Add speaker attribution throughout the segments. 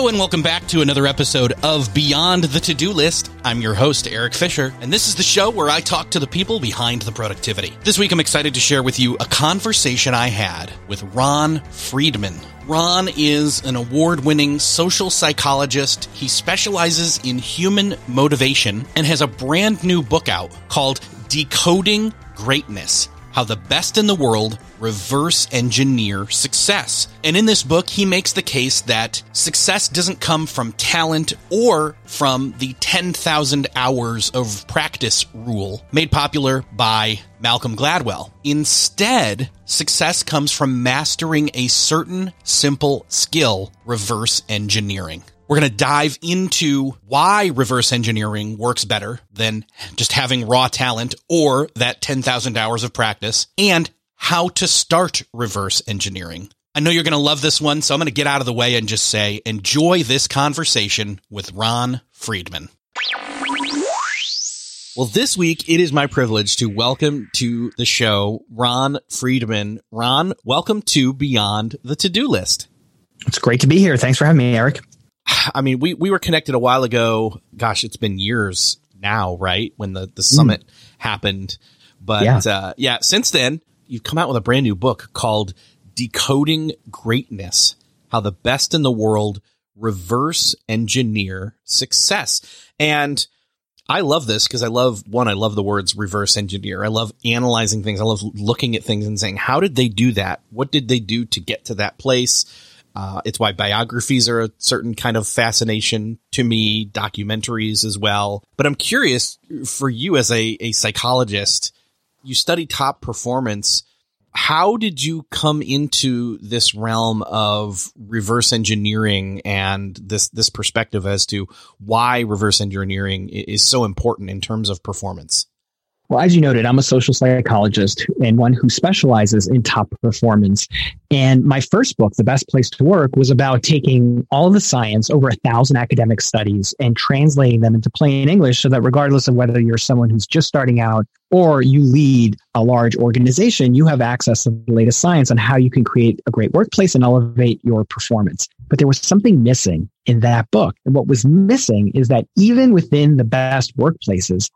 Speaker 1: And welcome back to another episode of Beyond the To Do List. I'm your host, Eric Fisher, and this is the show where I talk to the people behind the productivity. This week, I'm excited to share with you a conversation I had with Ron Friedman. Ron is an award winning social psychologist. He specializes in human motivation and has a brand new book out called Decoding Greatness how the best in the world reverse engineer success. And in this book, he makes the case that success doesn't come from talent or from the 10,000 hours of practice rule made popular by Malcolm Gladwell. Instead, success comes from mastering a certain simple skill, reverse engineering. We're going to dive into why reverse engineering works better than just having raw talent or that 10,000 hours of practice and how to start reverse engineering. I know you're going to love this one, so I'm going to get out of the way and just say enjoy this conversation with Ron Friedman. Well, this week it is my privilege to welcome to the show Ron Friedman. Ron, welcome to Beyond the To Do List.
Speaker 2: It's great to be here. Thanks for having me, Eric.
Speaker 1: I mean, we, we were connected a while ago. Gosh, it's been years now, right? When the, the summit mm. happened. But yeah. Uh, yeah, since then, you've come out with a brand new book called Decoding Greatness How the Best in the World Reverse Engineer Success. And I love this because I love one, I love the words reverse engineer. I love analyzing things. I love looking at things and saying, how did they do that? What did they do to get to that place? Uh, it's why biographies are a certain kind of fascination to me, documentaries as well. But I'm curious for you as a, a psychologist, you study top performance. How did you come into this realm of reverse engineering and this, this perspective as to why reverse engineering is so important in terms of performance?
Speaker 2: Well, as you noted, I'm a social psychologist and one who specializes in top performance. And my first book, The Best Place to Work, was about taking all of the science, over a thousand academic studies, and translating them into plain English so that regardless of whether you're someone who's just starting out or you lead a large organization, you have access to the latest science on how you can create a great workplace and elevate your performance. But there was something missing in that book. And what was missing is that even within the best workplaces,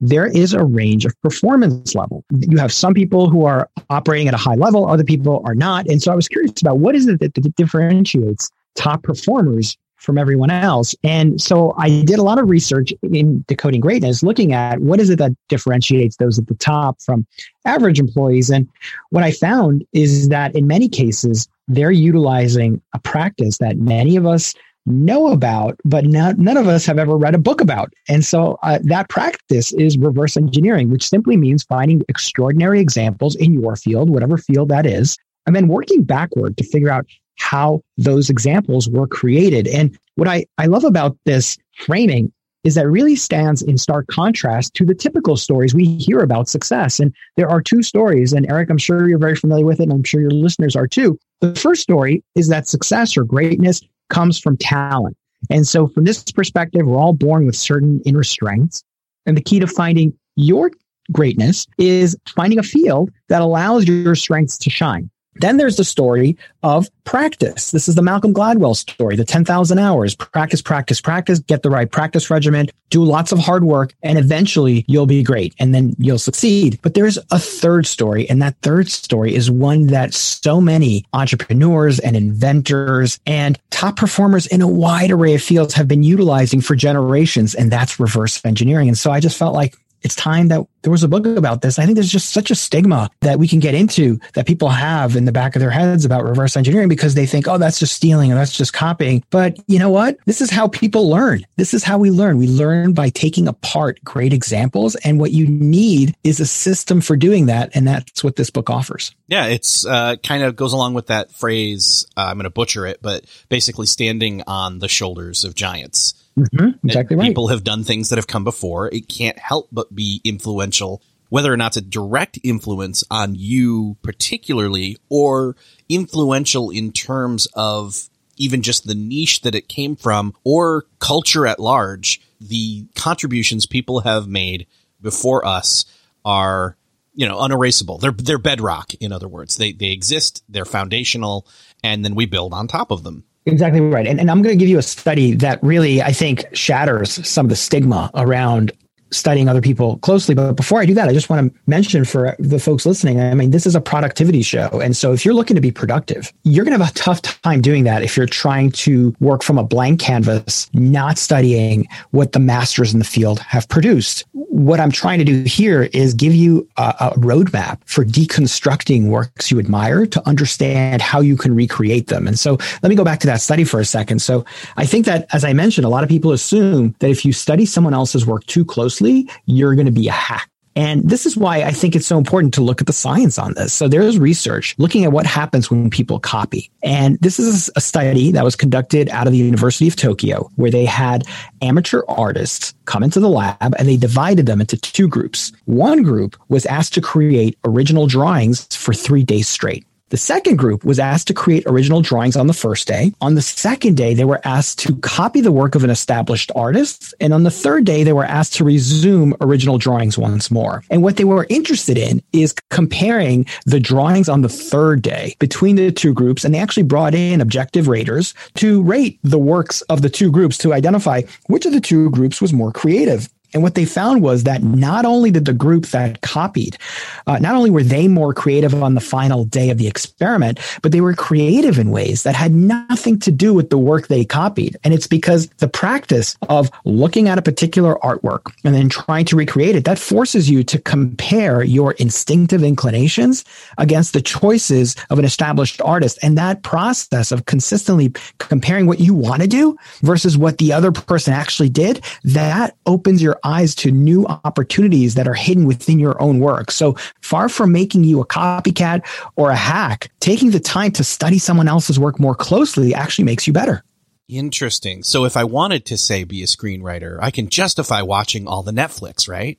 Speaker 2: there is a range of performance level. You have some people who are operating at a high level, other people are not. And so I was curious about what is it that, that differentiates top performers from everyone else. And so I did a lot of research in decoding greatness, looking at what is it that differentiates those at the top from average employees. And what I found is that in many cases, they're utilizing a practice that many of us know about, but not, none of us have ever read a book about. And so uh, that practice is reverse engineering, which simply means finding extraordinary examples in your field, whatever field that is, and then working backward to figure out how those examples were created. And what I, I love about this framing is that really stands in stark contrast to the typical stories we hear about success. And there are two stories, and Eric, I'm sure you're very familiar with it, and I'm sure your listeners are too. The first story is that success or greatness comes from talent. And so from this perspective, we're all born with certain inner strengths. And the key to finding your greatness is finding a field that allows your strengths to shine. Then there's the story of practice. This is the Malcolm Gladwell story, the 10,000 hours. Practice, practice, practice, get the right practice regimen, do lots of hard work, and eventually you'll be great and then you'll succeed. But there's a third story, and that third story is one that so many entrepreneurs and inventors and top performers in a wide array of fields have been utilizing for generations, and that's reverse engineering. And so I just felt like it's time that there was a book about this. I think there's just such a stigma that we can get into that people have in the back of their heads about reverse engineering because they think, oh, that's just stealing and that's just copying. But you know what? This is how people learn. This is how we learn. We learn by taking apart great examples. And what you need is a system for doing that. And that's what this book offers.
Speaker 1: Yeah, it's uh, kind of goes along with that phrase. Uh, I'm going to butcher it, but basically standing on the shoulders of giants.
Speaker 2: Mm-hmm, exactly right.
Speaker 1: People have done things that have come before. It can't help but be influential, whether or not it's a direct influence on you particularly or influential in terms of even just the niche that it came from or culture at large. The contributions people have made before us are, you know, unerasable. They're, they're bedrock. In other words, they, they exist. They're foundational and then we build on top of them.
Speaker 2: Exactly right. And, and I'm going to give you a study that really, I think, shatters some of the stigma around studying other people closely. But before I do that, I just want to mention for the folks listening, I mean, this is a productivity show. And so if you're looking to be productive, you're going to have a tough time doing that if you're trying to work from a blank canvas, not studying what the masters in the field have produced. What I'm trying to do here is give you a, a roadmap for deconstructing works you admire to understand how you can recreate them. And so let me go back to that study for a second. So I think that, as I mentioned, a lot of people assume that if you study someone else's work too closely, you're going to be a hack. And this is why I think it's so important to look at the science on this. So there's research looking at what happens when people copy. And this is a study that was conducted out of the University of Tokyo where they had amateur artists come into the lab and they divided them into two groups. One group was asked to create original drawings for three days straight. The second group was asked to create original drawings on the first day. On the second day, they were asked to copy the work of an established artist. And on the third day, they were asked to resume original drawings once more. And what they were interested in is comparing the drawings on the third day between the two groups. And they actually brought in objective raters to rate the works of the two groups to identify which of the two groups was more creative. And what they found was that not only did the group that copied, uh, not only were they more creative on the final day of the experiment, but they were creative in ways that had nothing to do with the work they copied. And it's because the practice of looking at a particular artwork and then trying to recreate it, that forces you to compare your instinctive inclinations against the choices of an established artist. And that process of consistently comparing what you want to do versus what the other person actually did, that opens your eyes to new opportunities that are hidden within your own work. So far from making you a copycat or a hack, taking the time to study someone else's work more closely actually makes you better.
Speaker 1: Interesting. So if I wanted to say be a screenwriter, I can justify watching all the Netflix, right?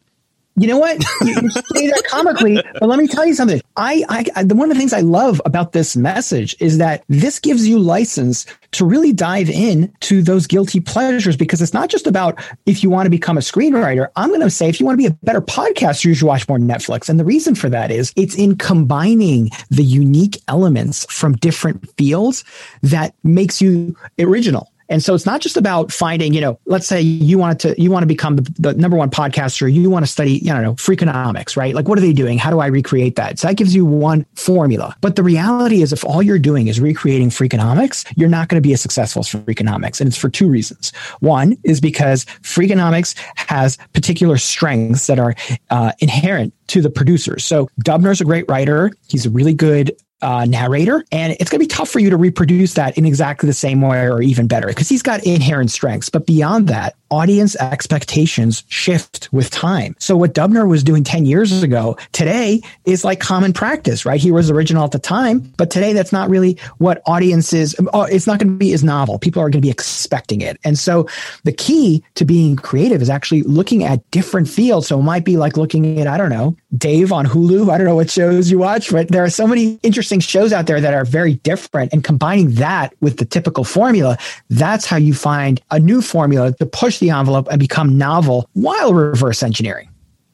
Speaker 2: You know what? You, you say that comically, but let me tell you something. I, I, one of the things I love about this message is that this gives you license to really dive in to those guilty pleasures because it's not just about if you want to become a screenwriter. I'm going to say if you want to be a better podcaster, you should watch more Netflix. And the reason for that is it's in combining the unique elements from different fields that makes you original. And so it's not just about finding, you know, let's say you wanted to, you want to become the, the number one podcaster. You want to study, you know, Freakonomics, right? Like, what are they doing? How do I recreate that? So that gives you one formula. But the reality is if all you're doing is recreating Freakonomics, you're not going to be as successful as Freakonomics. And it's for two reasons. One is because Freakonomics has particular strengths that are uh, inherent to the producers. So Dubner's a great writer. He's a really good uh, narrator, and it's going to be tough for you to reproduce that in exactly the same way or even better because he's got inherent strengths. But beyond that, audience expectations shift with time. So what Dubner was doing 10 years ago today is like common practice, right? He was original at the time, but today that's not really what audiences, oh, it's not going to be as novel. People are going to be expecting it. And so the key to being creative is actually looking at different fields. So it might be like looking at, I don't know, Dave on Hulu. I don't know what shows you watch, but there are so many interesting shows out there that are very different and combining that with the typical formula. That's how you find a new formula to push the envelope and become novel while reverse engineering.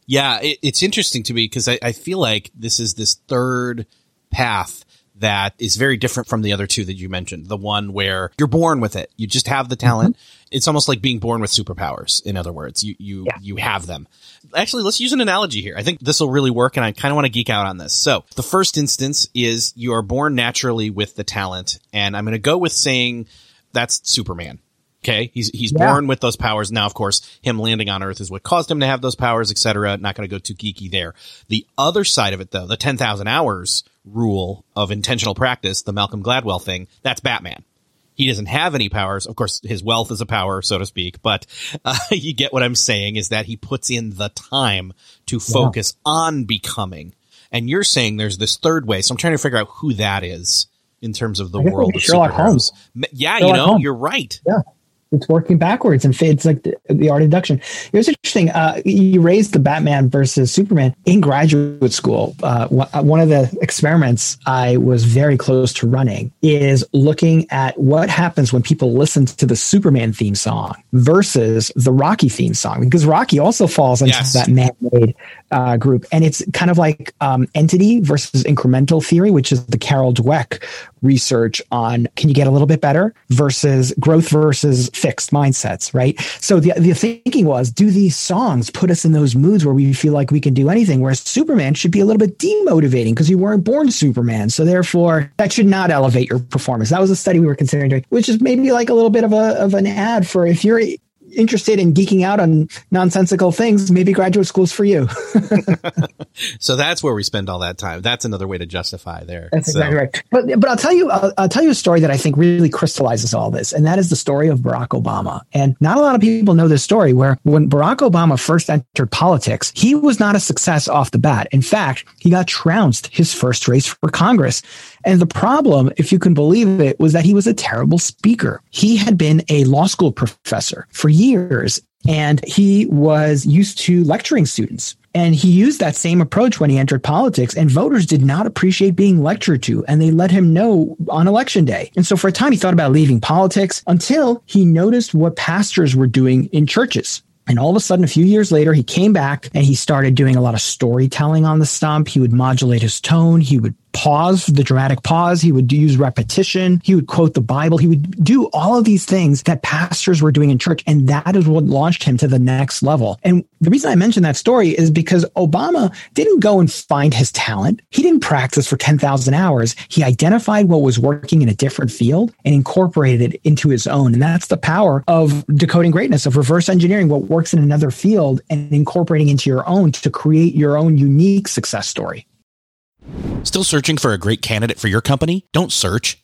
Speaker 1: Yeah, it, it's interesting to me because I, I feel like this is this third path that is very different from the other two that you mentioned. The one where you're born with it. You just have the talent. Mm-hmm. It's almost like being born with superpowers. In other words, you, you, yeah. you have them. Actually, let's use an analogy here. I think this will really work and I kind of want to geek out on this. So the first instance is you are born naturally with the talent. And I'm going to go with saying that's Superman Okay, he's he's yeah. born with those powers. Now, of course, him landing on Earth is what caused him to have those powers, etc. Not going to go too geeky there. The other side of it, though, the ten thousand hours rule of intentional practice, the Malcolm Gladwell thing, that's Batman. He doesn't have any powers. Of course, his wealth is a power, so to speak. But uh, you get what I'm saying is that he puts in the time to focus yeah. on becoming. And you're saying there's this third way. So I'm trying to figure out who that is in terms of the world of Sherlock superheroes. Holmes. Yeah, Sherlock you know, Holmes. you're right.
Speaker 2: Yeah it's working backwards and it's like the, the art of deduction. It was interesting. Uh, you raised the Batman versus Superman in graduate school. Uh, one of the experiments I was very close to running is looking at what happens when people listen to the Superman theme song versus the Rocky theme song, because Rocky also falls into yes. that man-made uh, group, and it's kind of like um, entity versus incremental theory, which is the Carol Dweck research on can you get a little bit better versus growth versus fixed mindsets, right? So the, the thinking was, do these songs put us in those moods where we feel like we can do anything? Whereas Superman should be a little bit demotivating because you weren't born Superman. So therefore, that should not elevate your performance. That was a study we were considering doing, which is maybe like a little bit of a of an ad for if you're interested in geeking out on nonsensical things, maybe graduate school's for you.
Speaker 1: so that's where we spend all that time. That's another way to justify there.
Speaker 2: That's
Speaker 1: so.
Speaker 2: exactly right. But but I'll tell you I'll, I'll, tell you a story that I think really crystallizes all this, and that is the story of Barack Obama. And not a lot of people know this story. Where when Barack Obama first entered politics, he was not a success off the bat. In fact, he got trounced his first race for Congress. And the problem, if you can believe it, was that he was a terrible speaker. He had been a law school professor for years and he was used to lecturing students. And he used that same approach when he entered politics, and voters did not appreciate being lectured to, and they let him know on election day. And so for a time, he thought about leaving politics until he noticed what pastors were doing in churches. And all of a sudden, a few years later, he came back and he started doing a lot of storytelling on the stump. He would modulate his tone. He would pause, the dramatic pause. He would use repetition. He would quote the Bible. He would do all of these things that pastors were doing in church. And that is what launched him to the next level. And the reason I mention that story is because Obama didn't go and find his talent. He didn't practice for 10,000 hours. He identified what was working in a different field and incorporated it into his own. And that's the power of decoding greatness, of reverse engineering what works in another field and incorporating into your own to create your own unique success story.
Speaker 1: Still searching for a great candidate for your company? Don't search,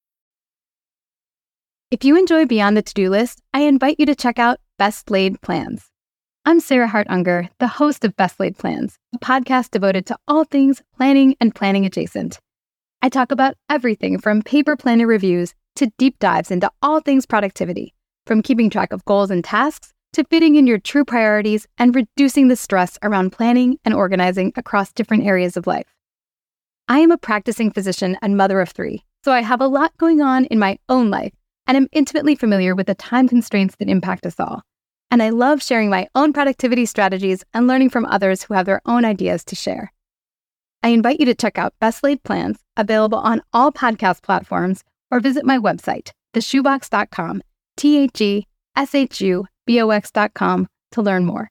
Speaker 3: If you enjoy Beyond the To Do List, I invite you to check out Best Laid Plans. I'm Sarah Hart Unger, the host of Best Laid Plans, a podcast devoted to all things planning and planning adjacent. I talk about everything from paper planner reviews to deep dives into all things productivity, from keeping track of goals and tasks to fitting in your true priorities and reducing the stress around planning and organizing across different areas of life. I am a practicing physician and mother of three, so I have a lot going on in my own life and I'm intimately familiar with the time constraints that impact us all. And I love sharing my own productivity strategies and learning from others who have their own ideas to share. I invite you to check out Best Laid Plans, available on all podcast platforms or visit my website, theshubox.com, T H E S H U B O X.com to learn more.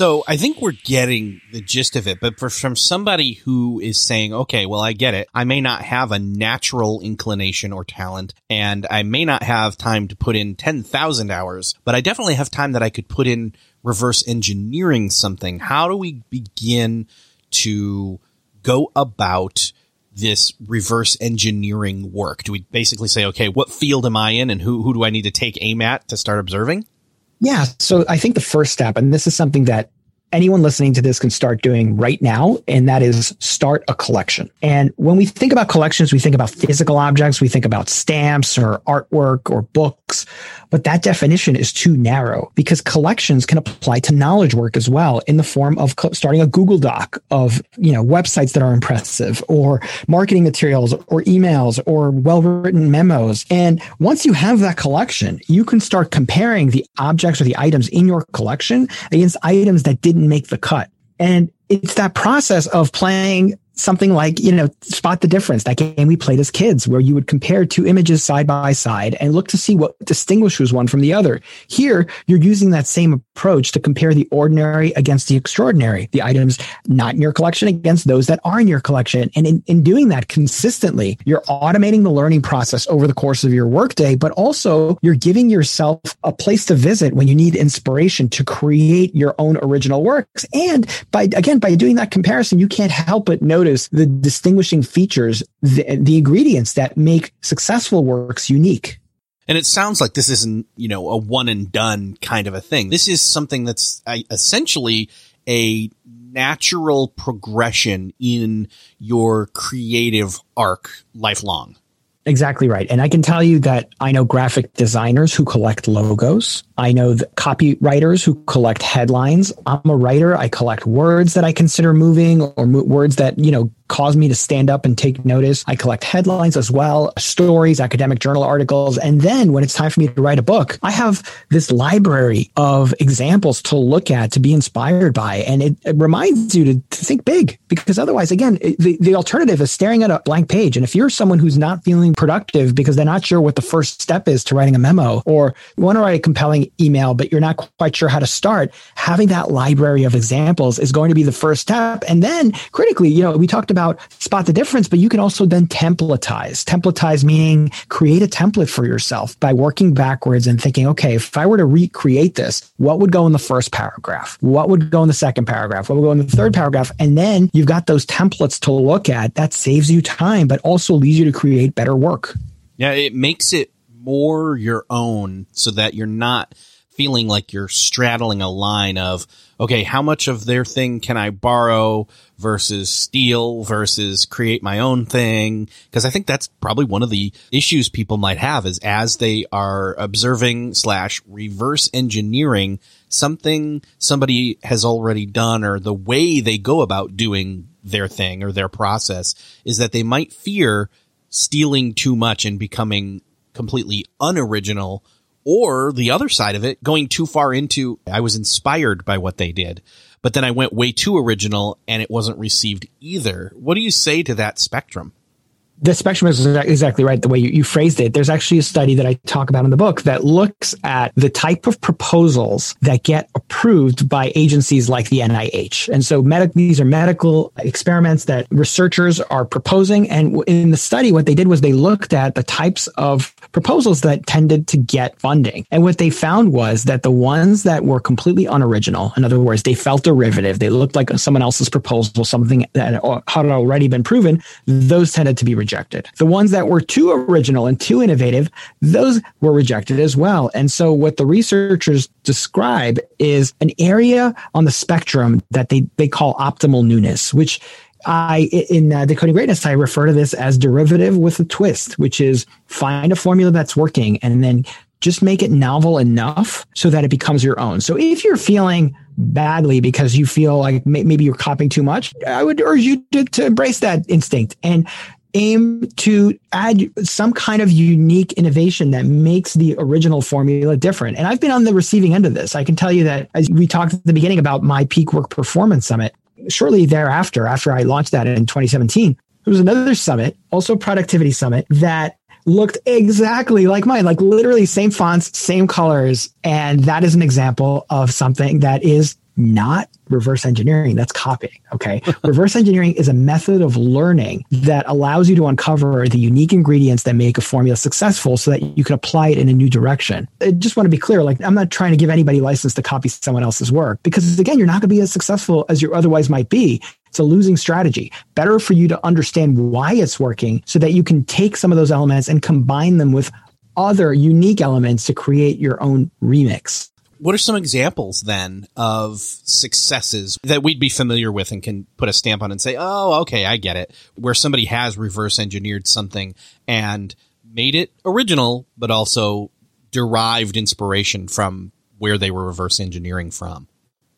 Speaker 1: So I think we're getting the gist of it, but for, from somebody who is saying, okay, well, I get it. I may not have a natural inclination or talent, and I may not have time to put in 10,000 hours, but I definitely have time that I could put in reverse engineering something. How do we begin to go about this reverse engineering work? Do we basically say, okay, what field am I in and who, who do I need to take aim at to start observing?
Speaker 2: Yeah. So I think the first step, and this is something that anyone listening to this can start doing right now, and that is start a collection. And when we think about collections, we think about physical objects, we think about stamps or artwork or books, but that definition is too narrow because collections can apply to knowledge work as well in the form of starting a Google Doc of, you know, websites that are impressive or marketing materials or emails or well-written memos. And once you have that collection, you can start comparing the objects or the items in your collection against items that didn't didn't make the cut. And it's that process of playing something like, you know, spot the difference, that game we played as kids, where you would compare two images side by side and look to see what distinguishes one from the other. Here, you're using that same approach to compare the ordinary against the extraordinary, the items not in your collection against those that are in your collection. And in, in doing that consistently, you're automating the learning process over the course of your workday, but also you're giving yourself a place to visit when you need inspiration to create your own original works. And by, again, by doing that comparison, you can't help but notice notice the distinguishing features, the, the ingredients that make successful works unique.
Speaker 1: And it sounds like this isn't, you know, a one and done kind of a thing. This is something that's uh, essentially a natural progression in your creative arc lifelong.
Speaker 2: Exactly right. And I can tell you that I know graphic designers who collect logos. I know copywriters who collect headlines. I'm a writer. I collect words that I consider moving or mo- words that, you know, cause me to stand up and take notice. I collect headlines as well, stories, academic journal articles. And then when it's time for me to write a book, I have this library of examples to look at, to be inspired by. And it, it reminds you to, to, think big because otherwise, again, the, the alternative is staring at a blank page. And if you're someone who's not feeling productive because they're not sure what the first step is to writing a memo or you want to write a compelling email, but you're not quite sure how to start, having that library of examples is going to be the first step. And then critically, you know, we talked about about spot the difference, but you can also then templatize. Templatize meaning create a template for yourself by working backwards and thinking, okay, if I were to recreate this, what would go in the first paragraph? What would go in the second paragraph? What would go in the third paragraph? And then you've got those templates to look at. That saves you time, but also leads you to create better work.
Speaker 1: Yeah, it makes it more your own so that you're not feeling like you're straddling a line of, okay, how much of their thing can I borrow versus steal versus create my own thing? Cause I think that's probably one of the issues people might have is as they are observing slash reverse engineering something somebody has already done or the way they go about doing their thing or their process is that they might fear stealing too much and becoming completely unoriginal or the other side of it, going too far into, I was inspired by what they did, but then I went way too original and it wasn't received either. What do you say to that spectrum?
Speaker 2: the spectrum is exactly right the way you, you, phrased it. There's actually a study that I talk about in the book that looks at the type of proposals that get approved by agencies like the NIH. And so med- these are medical experiments that researchers are proposing. And in the study, what they did was they looked at the types of proposals that tended to get funding. And what they found was that the ones that were completely unoriginal, in other words, they felt derivative, they looked like someone else's proposal, something that had already been proven, those tended to be rejected. The ones that were too original and too innovative, those were rejected as well. And so what the researchers describe is an area on the spectrum that they, they call optimal newness, which I, in uh, Decoding Greatness, I refer to this as derivative with a twist, which is find a formula that's working and then just make it novel enough so that it becomes your own. So if you're feeling badly because you feel like maybe you're copying too much, I would urge you to, to embrace that instinct and aim to add some kind of unique innovation that makes the original formula different. And I've been on the receiving end of this. I can tell you that as we talked at the beginning about my peak work performance summit, shortly thereafter, after I launched that in 2017, there was another summit, also productivity summit that looked exactly like mine, like literally same fonts, same colors. And that is an example of something that is not reverse engineering. That's copying. Okay. reverse engineering is a method of learning that allows you to uncover the unique ingredients that make a formula successful so that you can apply it in a new direction. I just want to be clear. Like, I'm not trying to give anybody license to copy someone else's work because again, you're not going to be as successful as you otherwise might be. It's a losing strategy. Better for you to understand why it's working so that you can take some of those elements and combine them with other unique elements to create your own remix
Speaker 1: what are some examples then of successes that we'd be familiar with and can put a stamp on and say, oh, okay, I get it, where somebody has reverse engineered something and made it original, but also derived inspiration from where they were reverse engineering from?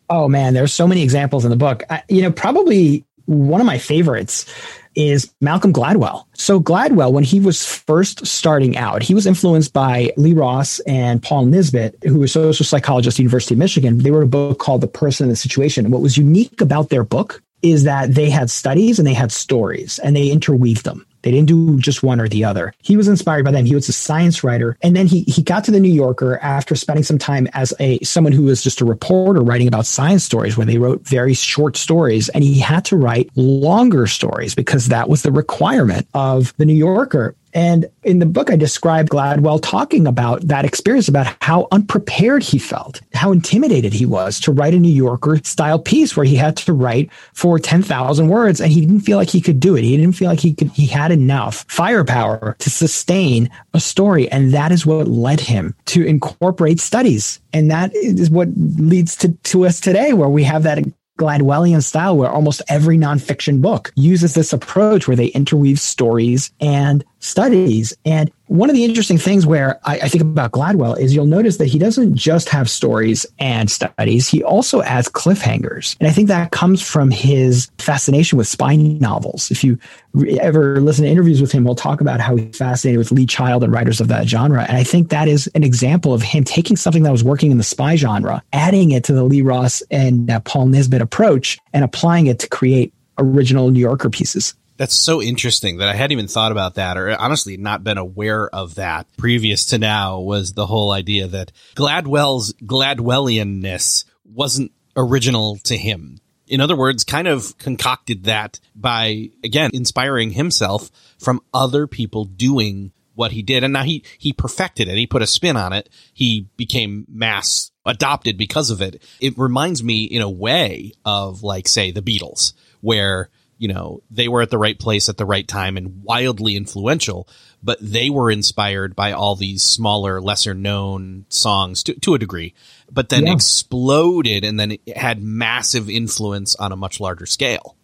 Speaker 2: Oh man, there's so many examples in the book. I, you know, probably one of my favorites is Malcolm Gladwell. So Gladwell, when he was first starting out, he was influenced by Lee Ross and Paul Nisbett, who were social psychologists at the University of Michigan. They wrote a book called The Person and the Situation. What was unique about their book is that they had studies and they had stories and they interweaved them. They didn't do just one or the other. He was inspired by them. He was a science writer. And then he, he got to the New Yorker after spending some time as a someone who was just a reporter writing about science stories where they wrote very short stories. And he had to write longer stories because that was the requirement of the New Yorker. And in the book, I described Gladwell talking about that experience, about how unprepared he felt, how intimidated he was to write a New Yorker style piece where he had to write for 10,000 words and he didn't feel like he could do it. He didn't feel like he could, he had enough firepower to sustain a story. And that is what led him to incorporate studies. And that is what leads to, to us today, where we have that Gladwellian style where almost every nonfiction book uses this approach where they interweave stories and studies. And one of the interesting things where I, I, think about Gladwell is you'll notice that he doesn't just have stories and studies, he also adds cliffhangers. And I think that comes from his fascination with spy novels. If you ever listen to interviews with him, we'll talk about how he's fascinated with Lee Child and writers of that genre. And I think that is an example of him taking something that was working in the spy genre, adding it to the Lee Ross and uh, Paul Nisbett approach, and applying it to create original New Yorker pieces.
Speaker 1: That's so interesting that I hadn't even thought about that or honestly not been aware of that previous to now was the whole idea that Gladwell's Gladwellianness wasn't original to him. In other words, kind of concocted that by, again, inspiring himself from other people doing what he did. And now he, he perfected it. He put a spin on it. He became mass adopted because of it. It reminds me in a way of like, say, the Beatles, where you know, they were at the right place at the right time and wildly influential, but they were inspired by all these smaller, lesser known songs to, to a degree, but then yeah. exploded and then it had massive influence on a much larger scale.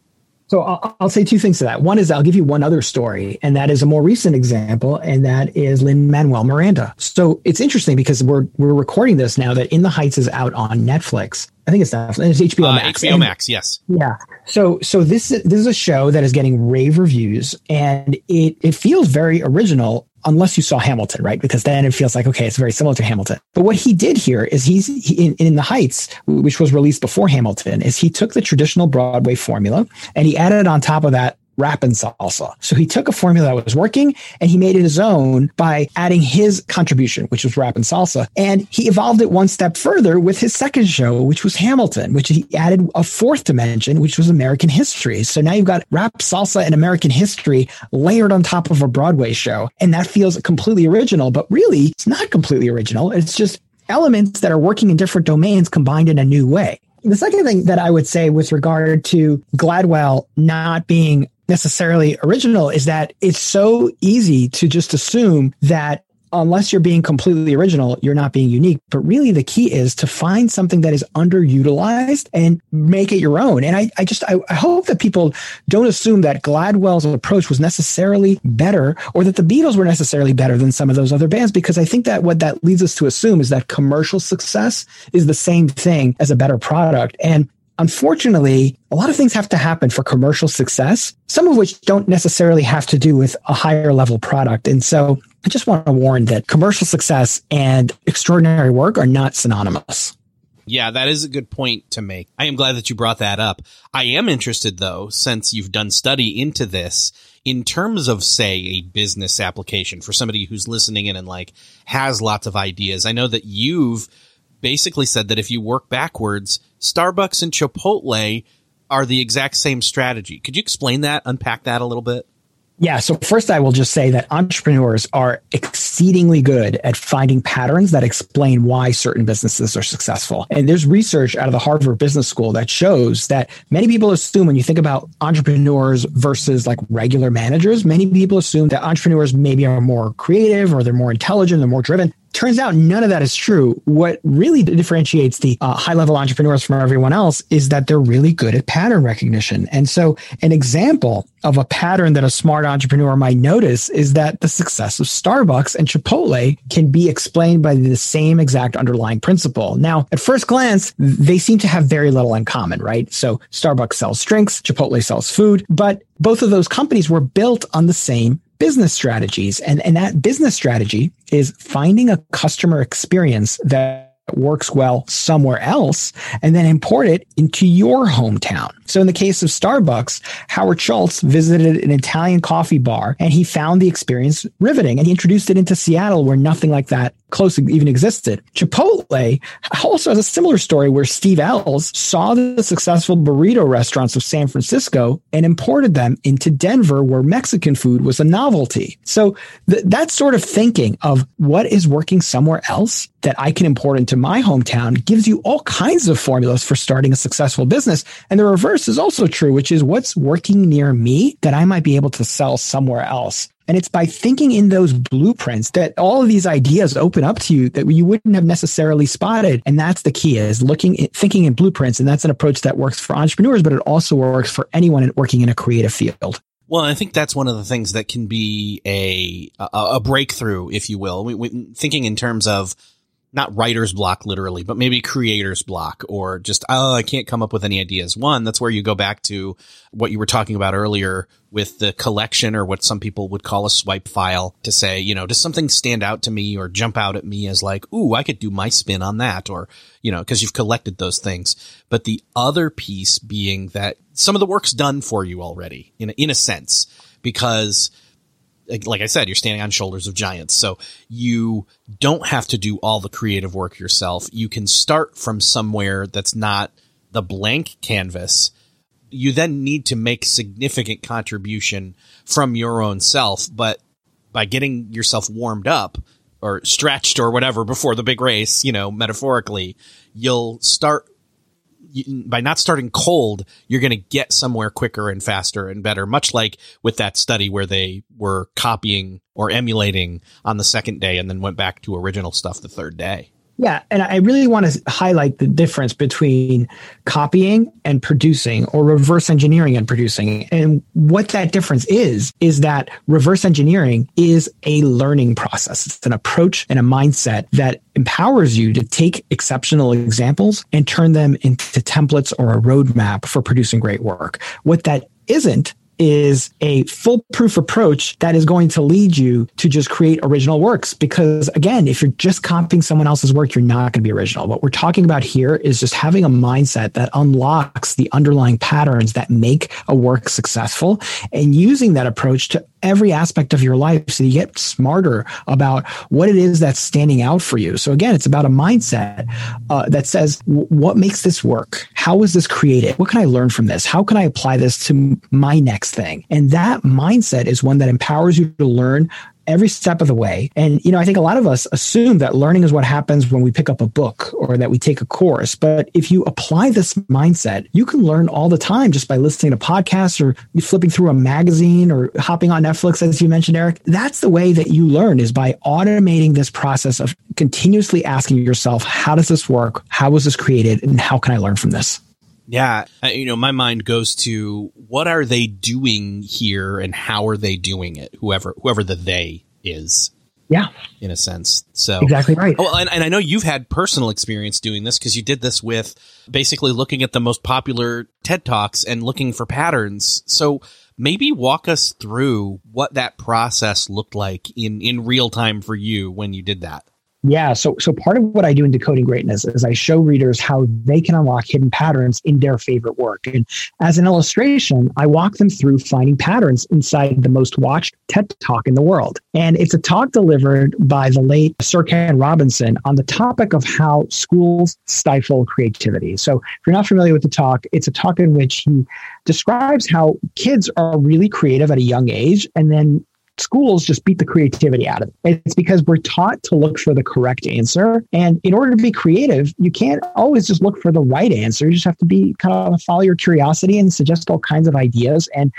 Speaker 2: So I'll, I'll, say two things to that. One is I'll give you one other story, and that is a more recent example, and that is Lin Manuel Miranda. So it's interesting because we're we're recording this now that In the Heights is out on Netflix. I think it's Netflix. It's HBO uh, Max.
Speaker 1: HBO and, Max, yes.
Speaker 2: Yeah. So so this this is a show that is getting rave reviews, and it it feels very original unless you saw Hamilton, right? Because then it feels like, okay, it's very similar to Hamilton. But what he did here is he's he, in, in The Heights, which was released before Hamilton, is he took the traditional Broadway formula and he added on top of that rap and salsa. So he took a formula that was working and he made it his own by adding his contribution, which was rap and salsa. And he evolved it one step further with his second show, which was Hamilton, which he added a fourth dimension, which was American history. So now you've got rap, salsa, and American history layered on top of a Broadway show. And that feels completely original, but really it's not completely original. It's just elements that are working in different domains combined in a new way. The second thing that I would say with regard to Gladwell not being necessarily original is that it's so easy to just assume that unless you're being completely original, you're not being unique. But really the key is to find something that is underutilized and make it your own. And I, I just, I, I, hope that people don't assume that Gladwell's approach was necessarily better or that the Beatles were necessarily better than some of those other bands, because I think that what that leads us to assume is that commercial success is the same thing as a better product. And Unfortunately, a lot of things have to happen for commercial success, some of which don't necessarily have to do with a higher level product. And so I just want to warn that commercial success and extraordinary work are not synonymous.
Speaker 1: Yeah, that is a good point to make. I am glad that you brought that up. I am interested though, since you've done study into this, in terms of say a business application for somebody who's listening in and like has lots of ideas. I know that you've basically said that if you work backwards, Starbucks and Chipotle are the exact same strategy. Could you explain that, unpack that a little bit?
Speaker 2: Yeah. So first, I will just say that entrepreneurs are exceedingly good at finding patterns that explain why certain businesses are successful. And there's research out of the Harvard Business School that shows that many people assume when you think about entrepreneurs versus like regular managers, many people assume that entrepreneurs maybe are more creative or they're more intelligent, they're more driven. Turns out none of that is true. What really differentiates the uh, high level entrepreneurs from everyone else is that they're really good at pattern recognition. And so, an example of a pattern that a smart entrepreneur might notice is that the success of Starbucks and Chipotle can be explained by the same exact underlying principle. Now, at first glance, they seem to have very little in common, right? So, Starbucks sells drinks, Chipotle sells food, but both of those companies were built on the same business strategies. And, and that business strategy is finding a customer experience that works well somewhere else and then import it into your hometown. So in the case of Starbucks, Howard Schultz visited an Italian coffee bar and he found the experience riveting and he introduced it into Seattle where nothing like that close even existed. Chipotle also has a similar story where Steve Ells saw the successful burrito restaurants of San Francisco and imported them into Denver where Mexican food was a novelty. So th- that sort of thinking of what is working somewhere else that I can import into my hometown gives you all kinds of formulas for starting a successful business. And the reverse is also true, which is what's working near me that I might be able to sell somewhere else. And it's by thinking in those blueprints that all of these ideas open up to you that you wouldn't have necessarily spotted. And that's the key is looking, thinking in blueprints. And that's an approach that works for entrepreneurs, but it also works for anyone working in a creative field.
Speaker 1: Well, I think that's one of the things that can be a, a, a breakthrough, if you will. We, we, thinking in terms of not writer's block literally, but maybe creator's block or just, oh, I can't come up with any ideas. One, that's where you go back to what you were talking about earlier with the collection or what some people would call a swipe file to say, you know, does something stand out to me or jump out at me as like, ooh, I could do my spin on that or, you know, cause you've collected those things. But the other piece being that some of the work's done for you already in a, in a sense because like I said, you're standing on shoulders of giants. So you don't have to do all the creative work yourself. You can start from somewhere that's not the blank canvas. You then need to make significant contribution from your own self, but by getting yourself warmed up or stretched or whatever before the big race, you know, metaphorically, you'll start by not starting cold, you're going to get somewhere quicker and faster and better. Much like with that study where they were copying or emulating on the second day and then went back to original stuff the third day.
Speaker 2: Yeah, and I really want to highlight the difference between copying and producing or reverse engineering and producing. And what that difference is, is that reverse engineering is a learning process. It's an approach and a mindset that empowers you to take exceptional examples and turn them into templates or a roadmap for producing great work. What that isn't is a foolproof approach that is going to lead you to just create original works. Because again, if you're just copying someone else's work, you're not going to be original. What we're talking about here is just having a mindset that unlocks the underlying patterns that make a work successful and using that approach to every aspect of your life so you get smarter about what it is that's standing out for you. So again, it's about a mindset uh, that says, what makes this work? How was this created? What can I learn from this? How can I apply this to my next thing. And that mindset is one that empowers you to learn every step of the way. And, you know, I think a lot of us assume that learning is what happens when we pick up a book or that we take a course. But if you apply this mindset, you can learn all the time just by listening to podcasts or flipping through a magazine or hopping on Netflix, as you mentioned, Eric. That's the way that you learn is by automating this process of continuously asking yourself, how does this work? How was this created? And how can I learn from this?
Speaker 1: Yeah, uh, you know, my mind goes to what are they doing here and how are they doing it? Whoever whoever the they is.
Speaker 2: Yeah.
Speaker 1: In a sense. So
Speaker 2: Exactly right.
Speaker 1: Oh, and, and I know you've had personal experience doing this because you did this with basically looking at the most popular TED Talks and looking for patterns. So maybe walk us through what that process looked like in in real time for you when you did that.
Speaker 2: Yeah. So, so part of what I do in Decoding Greatness is I show readers how they can unlock hidden patterns in their favorite work. And as an illustration, I walk them through finding patterns inside the most watched TED talk in the world. And it's a talk delivered by the late Sir Ken Robinson on the topic of how schools stifle creativity. So if you're not familiar with the talk, it's a talk in which he describes how kids are really creative at a young age and then schools just beat the creativity out of it. It's because we're taught to look for the correct answer. And in order to be creative, you can't always just look for the right answer. You just have to be kind of follow your curiosity and suggest all kinds of ideas. And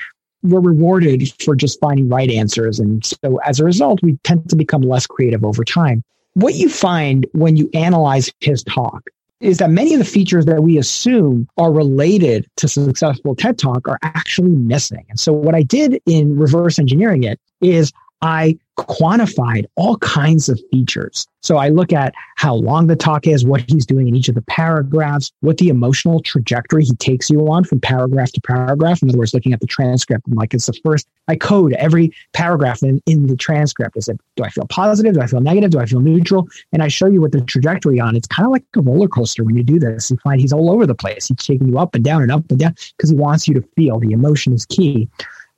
Speaker 2: we're rewarded for just finding right answers. And so as a result, we tend to become less creative over time. What you find when you analyze his talk is that many of the features that we assume are related to successful TED Talk are actually missing. And so what I did in reverse engineering it is I quantified all kinds of features. So I look at how long the talk is, what he's doing in each of the paragraphs, what the emotional trajectory he takes you on from paragraph to paragraph. In other words, looking at the transcript and like it's the first, I code every paragraph in, in the transcript. Is it, do I feel positive? Do I feel negative? Do I feel neutral? And I show you what the trajectory on. It's kind of like a roller coaster when you do this. You find he's all over the place. He's taking you up and down and up and down because he wants you to feel the emotion is key.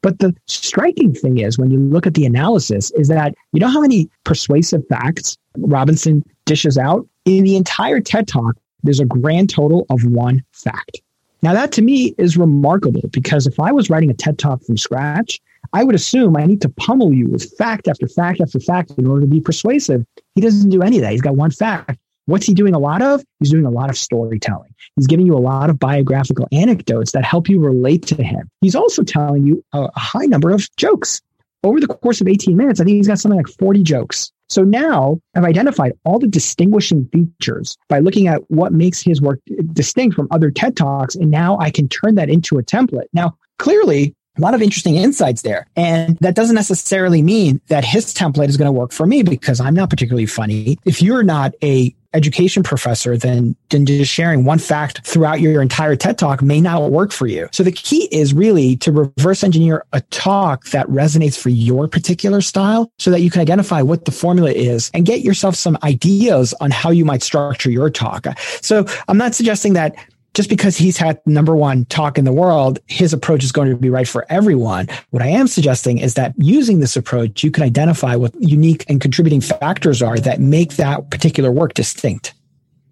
Speaker 2: But the striking thing is when you look at the analysis is that you know how many persuasive facts Robinson dishes out in the entire TED talk there's a grand total of one fact. Now that to me is remarkable because if I was writing a TED talk from scratch, I would assume I need to pummel you with fact after fact after fact in order to be persuasive. He doesn't do any of that. He's got one fact. What's he doing a lot of? He's doing a lot of storytelling. He's giving you a lot of biographical anecdotes that help you relate to him. He's also telling you a, a high number of jokes. Over the course of 18 minutes, I think he's got something like 40 jokes. So now I've identified all the distinguishing features by looking at what makes his work distinct from other TED Talks. And now I can turn that into a template. Now, clearly, a lot of interesting insights there. And that doesn't necessarily mean that his template is going to work for me because I'm not particularly funny. If you're not a education professor, then, then just sharing one fact throughout your entire TED talk may not work for you. So the key is really to reverse engineer a talk that resonates for your particular style so that you can identify what the formula is and get yourself some ideas on how you might structure your talk. So I'm not suggesting that just because he's had number one talk in the world, his approach is going to be right for everyone. What I am suggesting is that using this approach, you can identify what unique and contributing factors are that make that particular work distinct.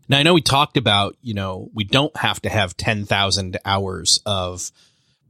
Speaker 1: Now, I know we talked about, you know, we don't have to have 10,000 hours of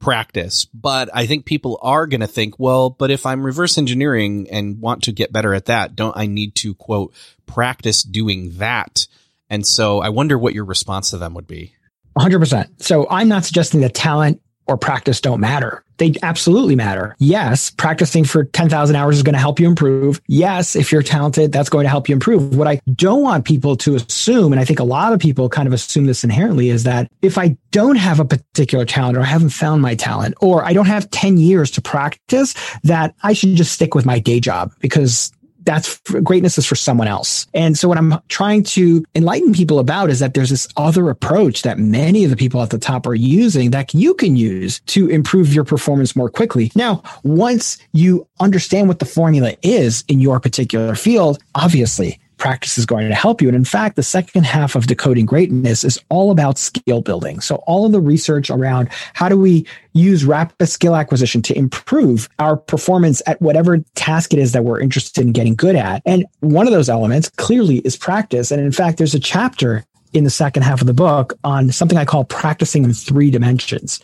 Speaker 1: practice, but I think people are going to think, well, but if I'm reverse engineering and want to get better at that, don't I need to quote practice doing that? And so I wonder what your response to them would be.
Speaker 2: 100%. So I'm not suggesting that talent or practice don't matter. They absolutely matter. Yes, practicing for 10,000 hours is going to help you improve. Yes, if you're talented, that's going to help you improve. What I don't want people to assume, and I think a lot of people kind of assume this inherently, is that if I don't have a particular talent or I haven't found my talent or I don't have 10 years to practice, that I should just stick with my day job because that's greatness is for someone else. And so what I'm trying to enlighten people about is that there's this other approach that many of the people at the top are using that you can use to improve your performance more quickly. Now, once you understand what the formula is in your particular field, obviously practice is going to help you. And in fact, the second half of decoding greatness is all about skill building. So all of the research around how do we use rapid skill acquisition to improve our performance at whatever task it is that we're interested in getting good at. And one of those elements clearly is practice. And in fact, there's a chapter in the second half of the book on something I call practicing in three dimensions.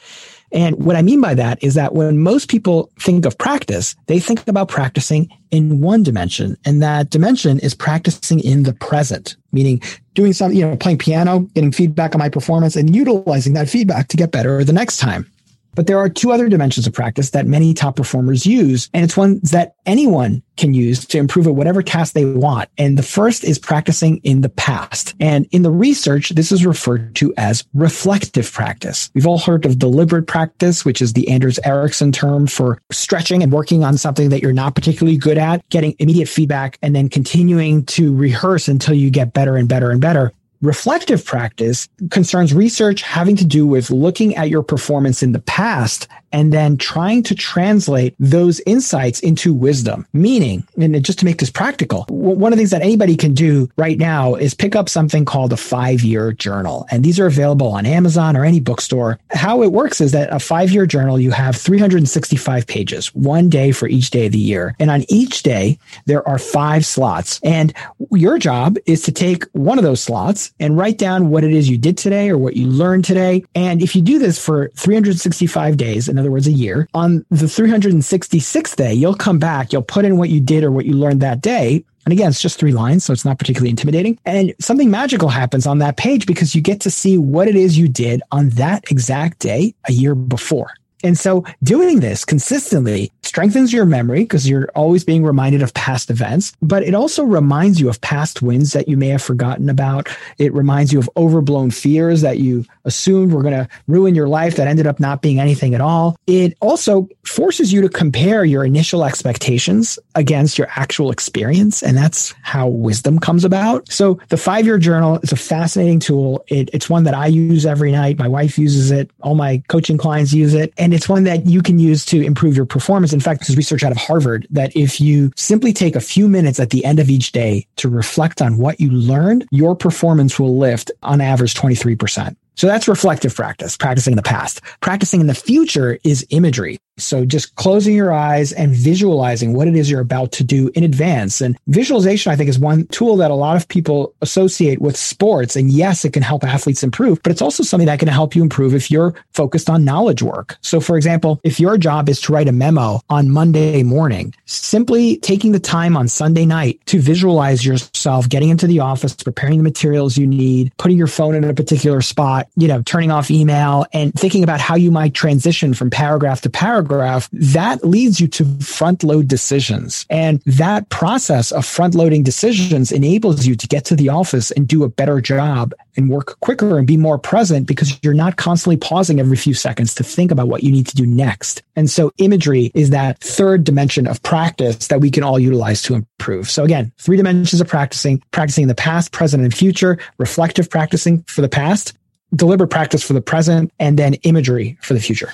Speaker 2: And what I mean by that is that when most people think of practice, they think about practicing in one dimension. And that dimension is practicing in the present, meaning doing something, you know, playing piano, getting feedback on my performance and utilizing that feedback to get better the next time. But there are two other dimensions of practice that many top performers use, and it's ones that anyone can use to improve at whatever task they want. And the first is practicing in the past. And in the research, this is referred to as reflective practice. We've all heard of deliberate practice, which is the Anders Ericsson term for stretching and working on something that you're not particularly good at, getting immediate feedback, and then continuing to rehearse until you get better and better and better. Reflective practice concerns research having to do with looking at your performance in the past and then trying to translate those insights into wisdom. Meaning, and just to make this practical, one of the things that anybody can do right now is pick up something called a five year journal. And these are available on Amazon or any bookstore. How it works is that a five year journal, you have 365 pages, one day for each day of the year. And on each day, there are five slots. And your job is to take one of those slots and write down what it is you did today or what you learned today. And if you do this for 365 days, in other words, a year, on the 366th day, you'll come back, you'll put in what you did or what you learned that day. And again, it's just three lines, so it's not particularly intimidating. And something magical happens on that page because you get to see what it is you did on that exact day a year before. And so doing this consistently strengthens your memory because you're always being reminded of past events, but it also reminds you of past wins that you may have forgotten about. It reminds you of overblown fears that you assumed were going to ruin your life that ended up not being anything at all. It also forces you to compare your initial expectations against your actual experience. And that's how wisdom comes about. So the five year journal is a fascinating tool. It, it's one that I use every night. My wife uses it. All my coaching clients use it. And it's one that you can use to improve your performance. In fact, there's research out of Harvard that if you simply take a few minutes at the end of each day to reflect on what you learned, your performance will lift on average 23%. So that's reflective practice, practicing in the past. Practicing in the future is imagery. So just closing your eyes and visualizing what it is you're about to do in advance. And visualization, I think, is one tool that a lot of people associate with sports. And yes, it can help athletes improve, but it's also something that can help you improve if you're focused on knowledge work. So for example, if your job is to write a memo on Monday morning, simply taking the time on Sunday night to visualize yourself getting into the office, preparing the materials you need, putting your phone in a particular spot, you know, turning off email and thinking about how you might transition from paragraph to paragraph paragraph, that leads you to front load decisions. And that process of front loading decisions enables you to get to the office and do a better job and work quicker and be more present because you're not constantly pausing every few seconds to think about what you need to do next. And so imagery is that third dimension of practice that we can all utilize to improve. So again, three dimensions of practicing, practicing in the past, present, and future, reflective practicing for the past, deliberate practice for the present, and then imagery for the future.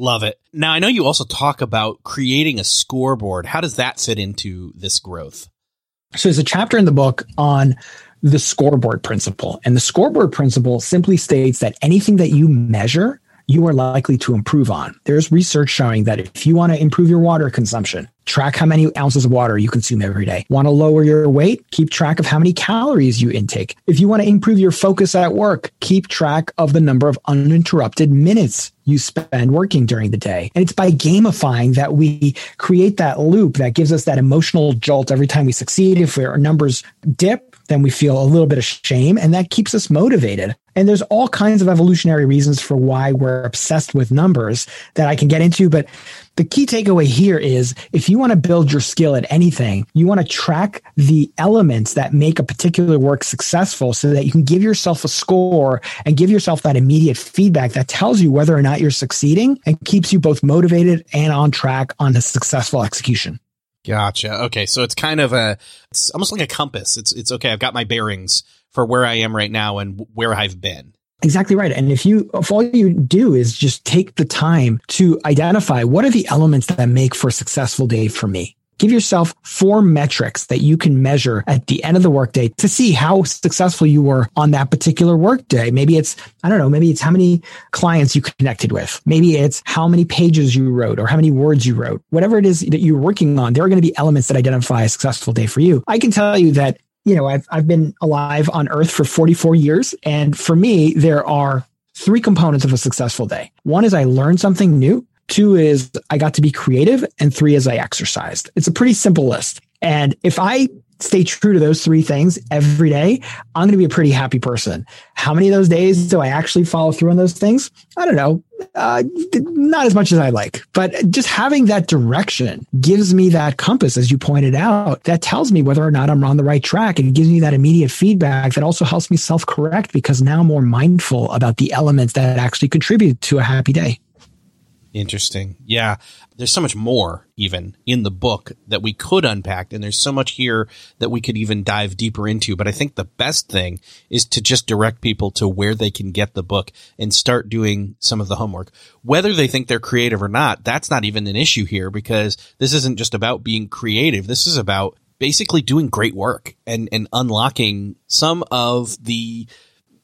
Speaker 1: Love it. Now, I know you also talk about creating a scoreboard. How does that fit into this growth?
Speaker 2: So, there's a chapter in the book on the scoreboard principle. And the scoreboard principle simply states that anything that you measure, you are likely to improve on. There's research showing that if you want to improve your water consumption, track how many ounces of water you consume every day. Want to lower your weight? Keep track of how many calories you intake. If you want to improve your focus at work, keep track of the number of uninterrupted minutes you spend working during the day. And it's by gamifying that we create that loop that gives us that emotional jolt every time we succeed. If our numbers dip, then we feel a little bit of shame and that keeps us motivated. And there's all kinds of evolutionary reasons for why we're obsessed with numbers that I can get into, but the key takeaway here is if you want to build your skill at anything, you want to track the elements that make a particular work successful so that you can give yourself a score and give yourself that immediate feedback that tells you whether or not you're succeeding and keeps you both motivated and on track on a successful execution.
Speaker 1: Gotcha. Okay. So it's kind of a, it's almost like a compass. It's, it's okay. I've got my bearings for where I am right now and where I've been.
Speaker 2: Exactly right. And if you, if all you do is just take the time to identify what are the elements that make for a successful day for me, give yourself four metrics that you can measure at the end of the workday to see how successful you were on that particular workday. Maybe it's, I don't know, maybe it's how many clients you connected with. Maybe it's how many pages you wrote or how many words you wrote. Whatever it is that you're working on, there are going to be elements that identify a successful day for you. I can tell you that you know, I've, I've been alive on earth for 44 years. And for me, there are three components of a successful day. One is I learned something new. Two is I got to be creative. And three is I exercised. It's a pretty simple list. And if I stay true to those three things every day, I'm going to be a pretty happy person. How many of those days do I actually follow through on those things? I don't know. Uh, not as much as I like, but just having that direction gives me that compass, as you pointed out, that tells me whether or not I'm on the right track. And it gives me that immediate feedback that also helps me self correct because now I'm more mindful about the elements that actually contribute to a happy day.
Speaker 1: Interesting. Yeah. There's so much more even in the book that we could unpack. And there's so much here that we could even dive deeper into. But I think the best thing is to just direct people to where they can get the book and start doing some of the homework. Whether they think they're creative or not, that's not even an issue here because this isn't just about being creative. This is about basically doing great work and, and unlocking some of the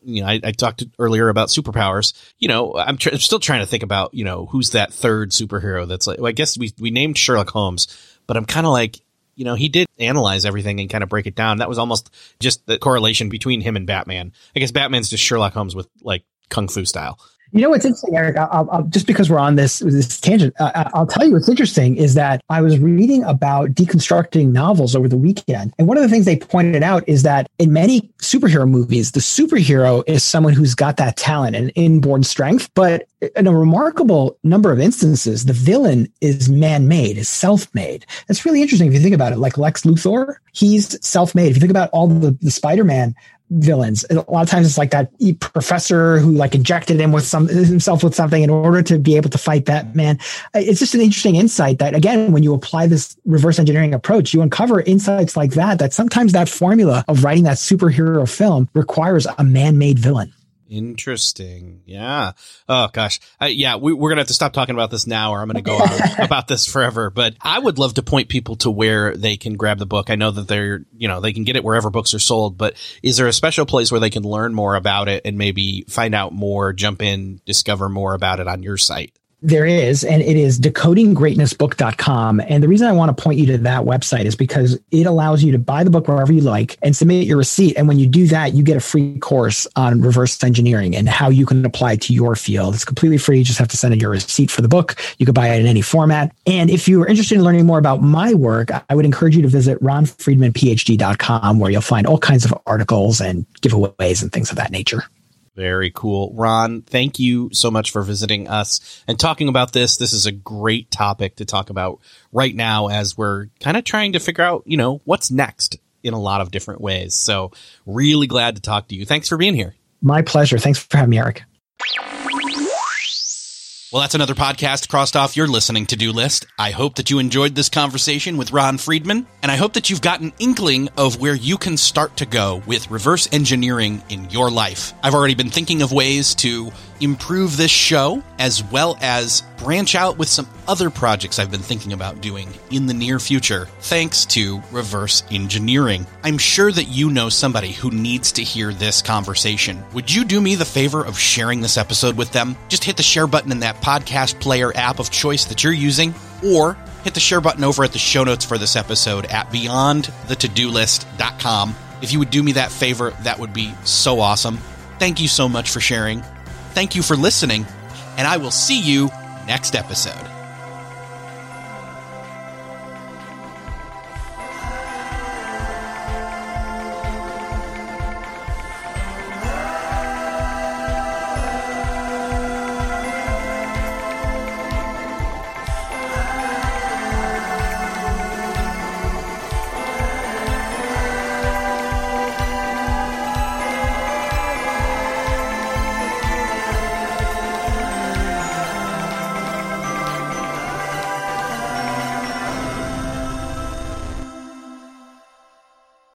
Speaker 1: you know, I, I talked earlier about superpowers. You know, I'm, tr- I'm, still trying to think about, you know, who's that third superhero that's like, well, I guess we, we named Sherlock Holmes, but I'm kind of like, you know, he did analyze everything and kind of break it down. That was almost just the correlation between him and Batman. I guess Batman's just Sherlock Holmes with like kung fu style.
Speaker 2: You know what's interesting, Eric? I'll, I'll, just because we're on this this tangent, uh, I'll tell you what's interesting is that I was reading about deconstructing novels over the weekend, and one of the things they pointed out is that in many superhero movies, the superhero is someone who's got that talent and inborn strength, but in a remarkable number of instances, the villain is man-made, is self-made. That's really interesting if you think about it. Like Lex Luthor, he's self-made. If you think about all the, the Spider-Man villains. A lot of times it's like that professor who like injected him with some himself with something in order to be able to fight Batman. It's just an interesting insight that again, when you apply this reverse engineering approach, you uncover insights like that, that sometimes that formula of writing that superhero film requires a man-made villain.
Speaker 1: Interesting. Yeah. Oh gosh. Uh, yeah, we, are gonna have to stop talking about this now, or I'm gonna go on about this forever. But I would love to point people to where they can grab the book. I know that they're, you know, they can get it wherever books are sold. But is there a special place where they can learn more about it and maybe find out more, jump in, discover more about it on your site?
Speaker 2: There is, and it is decodinggreatnessbook.com. And the reason I want to point you to that website is because it allows you to buy the book wherever you like and submit your receipt. And when you do that, you get a free course on reverse engineering and how you can apply to your field. It's completely free. You just have to send in your receipt for the book. You can buy it in any format. And if you are interested in learning more about my work, I would encourage you to visit ronfriedmanphd.com where you'll find all kinds of articles and giveaways and things of that nature.
Speaker 1: Very cool. Ron, thank you so much for visiting us and talking about this. This is a great topic to talk about right now as we're kind of trying to figure out, you know, what's next in a lot of different ways. So, really glad to talk to you. Thanks for being here.
Speaker 2: My pleasure. Thanks for having me, Eric.
Speaker 1: Well, that's another podcast crossed off your listening to do list. I hope that you enjoyed this conversation with Ron Friedman, and I hope that you've got an inkling of where you can start to go with reverse engineering in your life. I've already been thinking of ways to improve this show as well as branch out with some other projects I've been thinking about doing in the near future, thanks to reverse engineering. I'm sure that you know somebody who needs to hear this conversation. Would you do me the favor of sharing this episode with them? Just hit the share button in that podcast player app of choice that you're using, or hit the share button over at the show notes for this episode at beyondthetodolist.com. If you would do me that favor, that would be so awesome. Thank you so much for sharing. Thank you for listening, and I will see you next episode.